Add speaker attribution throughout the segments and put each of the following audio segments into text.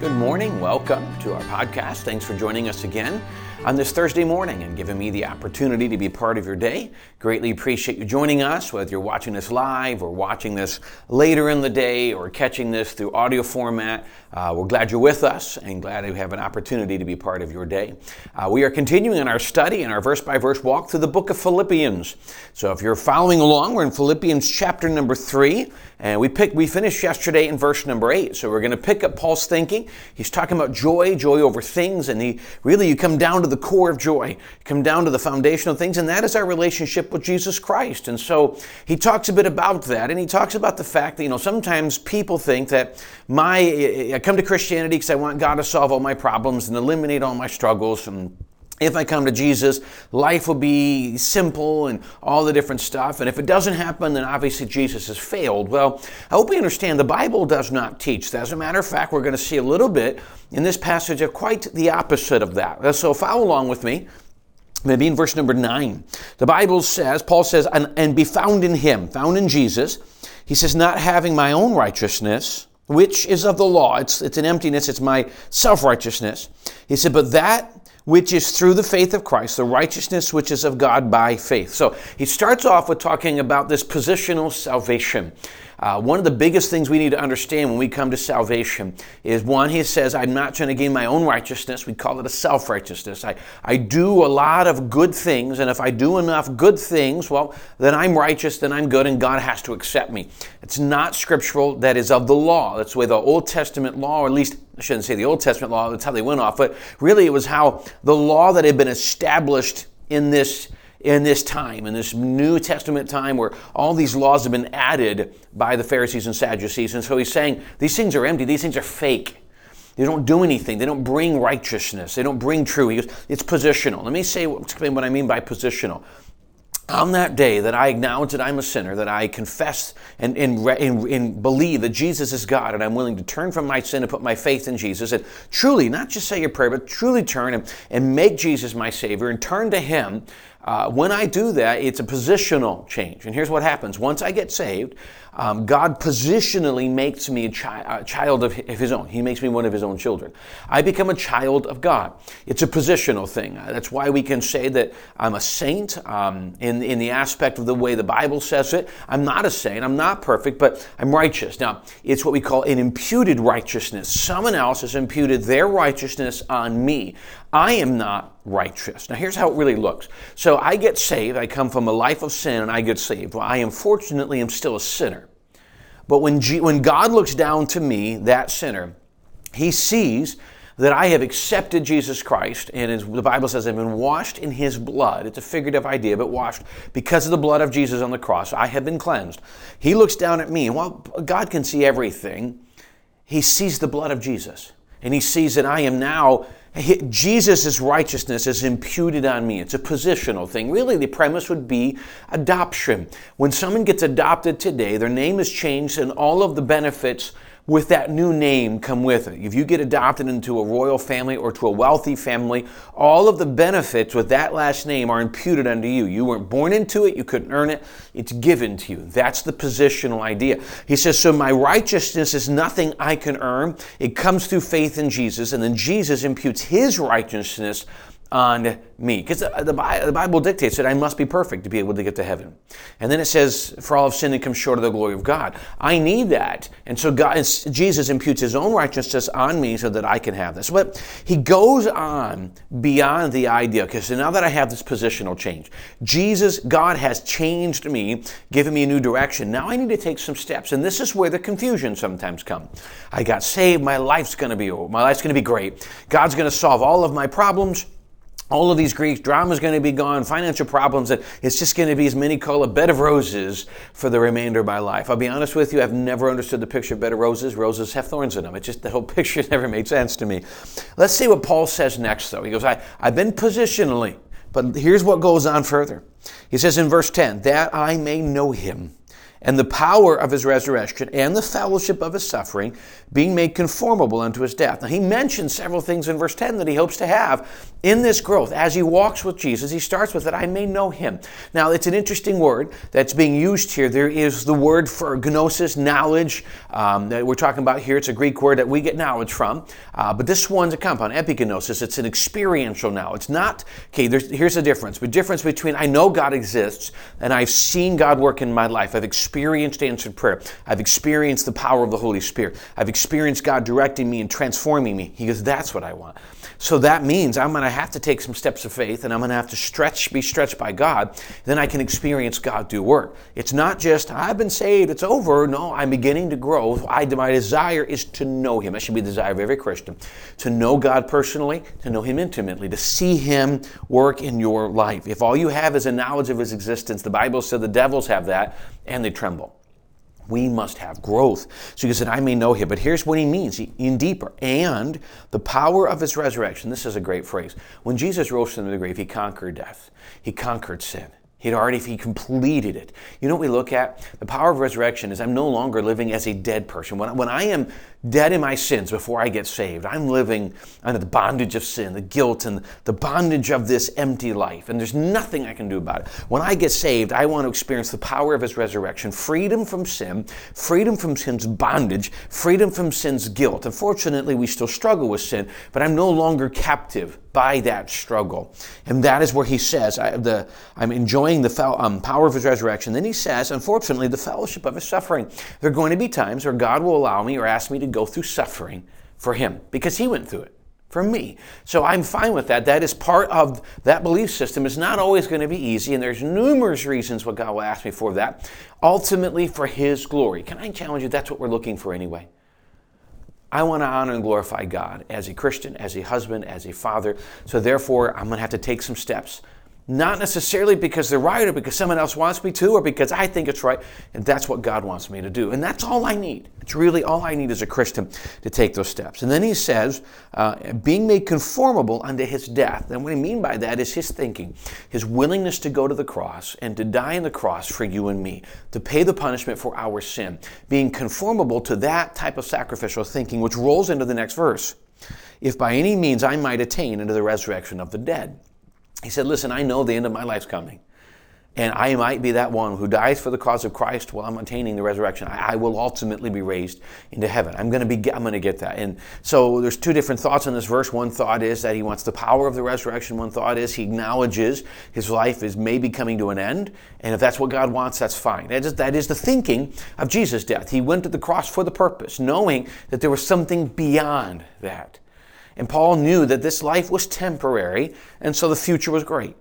Speaker 1: Good morning. Welcome to our podcast. Thanks for joining us again on this Thursday morning and giving me the opportunity to be part of your day. Greatly appreciate you joining us, whether you're watching this live or watching this later in the day or catching this through audio format. Uh, we're glad you're with us and glad to have an opportunity to be part of your day. Uh, we are continuing in our study and our verse by verse walk through the book of Philippians. So if you're following along, we're in Philippians chapter number three. And we picked, we finished yesterday in verse number eight. So we're going to pick up Paul's thinking. He's talking about joy, joy over things, and he really you come down to the core of joy, you come down to the foundational things, and that is our relationship with Jesus Christ. And so he talks a bit about that, and he talks about the fact that you know sometimes people think that my I come to Christianity because I want God to solve all my problems and eliminate all my struggles and if I come to Jesus, life will be simple and all the different stuff. And if it doesn't happen, then obviously Jesus has failed. Well, I hope we understand the Bible does not teach that. As a matter of fact, we're going to see a little bit in this passage of quite the opposite of that. Uh, so follow along with me. Maybe in verse number nine, the Bible says, Paul says, and, and be found in him, found in Jesus. He says, not having my own righteousness, which is of the law. It's, it's an emptiness. It's my self-righteousness. He said, but that which is through the faith of Christ, the righteousness which is of God by faith. So he starts off with talking about this positional salvation. Uh, one of the biggest things we need to understand when we come to salvation is one, he says, I'm not trying to gain my own righteousness. We call it a self righteousness. I, I do a lot of good things, and if I do enough good things, well, then I'm righteous, then I'm good, and God has to accept me. It's not scriptural, that is of the law. That's the way the Old Testament law, or at least I shouldn't say the Old Testament law, that's how they went off, but really it was how the law that had been established in this in this time, in this New Testament time where all these laws have been added by the Pharisees and Sadducees. And so he's saying these things are empty, these things are fake. They don't do anything. They don't bring righteousness. They don't bring true. Goes, it's positional. Let me say explain what I mean by positional on that day that I acknowledge that I'm a sinner, that I confess and, and, and, and, believe that Jesus is God, and I'm willing to turn from my sin and put my faith in Jesus, and truly, not just say your prayer, but truly turn and, and make Jesus my Savior and turn to Him, uh, when I do that, it's a positional change. And here's what happens once I get saved, um, God positionally makes me a, chi- a child of His own. He makes me one of His own children. I become a child of God. It's a positional thing. Uh, that's why we can say that I'm a saint um, in, in the aspect of the way the Bible says it. I'm not a saint. I'm not perfect, but I'm righteous. Now, it's what we call an imputed righteousness. Someone else has imputed their righteousness on me. I am not righteous. Now, here's how it really looks. So, I get saved. I come from a life of sin and I get saved. Well, I unfortunately am still a sinner. But when, G- when God looks down to me, that sinner, he sees that I have accepted Jesus Christ, and as the Bible says, I've been washed in his blood. It's a figurative idea, but washed because of the blood of Jesus on the cross. I have been cleansed. He looks down at me, and while God can see everything, he sees the blood of Jesus. And he sees that I am now Jesus' righteousness is imputed on me. It's a positional thing. Really, the premise would be adoption. When someone gets adopted today, their name is changed and all of the benefits with that new name come with it. If you get adopted into a royal family or to a wealthy family, all of the benefits with that last name are imputed unto you. You weren't born into it, you couldn't earn it, it's given to you. That's the positional idea. He says, So my righteousness is nothing I can earn, it comes through faith in Jesus, and then Jesus imputes his righteousness on me. Because the, the, Bible dictates that I must be perfect to be able to get to heaven. And then it says, for all of sin and come short of the glory of God. I need that. And so God, Jesus imputes his own righteousness on me so that I can have this. But he goes on beyond the idea, because now that I have this positional change, Jesus, God has changed me, given me a new direction. Now I need to take some steps. And this is where the confusion sometimes comes. I got saved, my life's gonna be, my life's gonna be great. God's gonna solve all of my problems all of these Greek drama is going to be gone, financial problems, and it's just going to be, as many call a bed of roses for the remainder of my life. I'll be honest with you, I've never understood the picture of bed of roses. Roses have thorns in them. It just, the whole picture never made sense to me. Let's see what Paul says next, though. He goes, I, I've been positionally, but here's what goes on further. He says in verse 10, that I may know him and the power of his resurrection and the fellowship of his suffering, being made conformable unto his death. Now, he mentions several things in verse 10 that he hopes to have in this growth. As he walks with Jesus, he starts with that I may know him. Now, it's an interesting word that's being used here. There is the word for gnosis, knowledge, um, that we're talking about here. It's a Greek word that we get knowledge from. Uh, but this one's a compound, epignosis. It's an experiential knowledge. It's not, okay, here's the difference. The difference between I know God exists and I've seen God work in my life. I've answered prayer. I've experienced the power of the Holy Spirit. I've experienced God directing me and transforming me. He goes, that's what I want. So that means I'm going to have to take some steps of faith and I'm going to have to stretch, be stretched by God. Then I can experience God do work. It's not just, I've been saved, it's over. No, I'm beginning to grow. I, my desire is to know Him. That should be the desire of every Christian. To know God personally, to know Him intimately, to see Him work in your life. If all you have is a knowledge of His existence, the Bible said the devils have that and they tremble we must have growth. So he said, I may know him. But here's what he means in deeper. And the power of his resurrection. This is a great phrase. When Jesus rose from the grave, he conquered death, he conquered sin. He'd already, he completed it. You know what we look at? The power of resurrection is I'm no longer living as a dead person. When, when I am dead in my sins before I get saved, I'm living under the bondage of sin, the guilt, and the bondage of this empty life. And there's nothing I can do about it. When I get saved, I want to experience the power of his resurrection, freedom from sin, freedom from sin's bondage, freedom from sin's guilt. Unfortunately, we still struggle with sin, but I'm no longer captive by that struggle. And that is where he says, I, I'm enjoying the fel- um, power of his resurrection. Then he says, unfortunately, the fellowship of his suffering. There are going to be times where God will allow me or ask me to go through suffering for him because he went through it for me. So I'm fine with that. That is part of that belief system. It's not always going to be easy, and there's numerous reasons what God will ask me for that. Ultimately, for His glory. Can I challenge you? That's what we're looking for anyway. I want to honor and glorify God as a Christian, as a husband, as a father. So therefore, I'm going to have to take some steps. Not necessarily because they're right or because someone else wants me to or because I think it's right. And that's what God wants me to do. And that's all I need. It's really all I need as a Christian to take those steps. And then he says, uh, being made conformable unto his death. And what I mean by that is his thinking, his willingness to go to the cross and to die on the cross for you and me, to pay the punishment for our sin. Being conformable to that type of sacrificial thinking, which rolls into the next verse. If by any means I might attain into the resurrection of the dead. He said, Listen, I know the end of my life's coming. And I might be that one who dies for the cause of Christ while I'm attaining the resurrection. I, I will ultimately be raised into heaven. I'm going to be. I'm going to get that. And so there's two different thoughts in this verse. One thought is that he wants the power of the resurrection. One thought is he acknowledges his life is maybe coming to an end. And if that's what God wants, that's fine. That is, that is the thinking of Jesus' death. He went to the cross for the purpose, knowing that there was something beyond that. And Paul knew that this life was temporary, and so the future was great.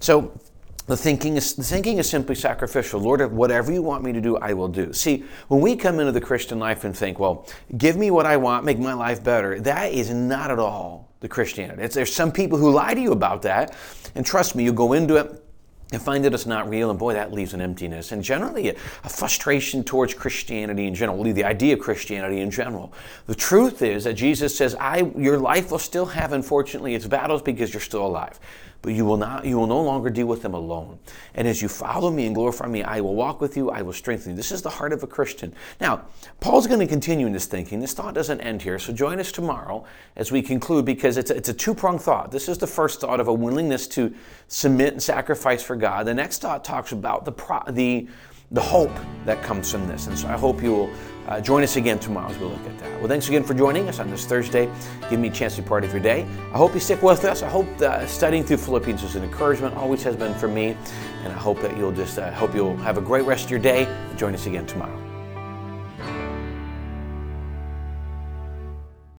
Speaker 1: So the thinking is the thinking is simply sacrificial. Lord, whatever you want me to do, I will do. See, when we come into the Christian life and think, well, give me what I want, make my life better, that is not at all the Christianity. It's, there's some people who lie to you about that, and trust me, you go into it and find that it's not real, and boy, that leaves an emptiness and generally a, a, frustration towards Christianity in general, the idea of Christianity in general. The truth is that Jesus says, I, your life will still have, unfortunately, its battles because you're still alive but you will not you will no longer deal with them alone. And as you follow me and glorify me i will walk with you i will strengthen you. This is the heart of a christian. Now paul's going to continue in this thinking. This thought doesn't end here so join us tomorrow as we conclude because it's a, it's a two-pronged thought. This is the first thought of a willingness to submit and sacrifice for god. The next thought talks about the pro, the the hope that comes from this and so i hope you will uh, join us again tomorrow as we look at that. Well, thanks again for joining us on this Thursday. Give me a chance to be part of your day. I hope you stick with us. I hope uh, studying through Philippians is an encouragement, always has been for me. And I hope that you'll just, uh, hope you'll have a great rest of your day. Join us again tomorrow.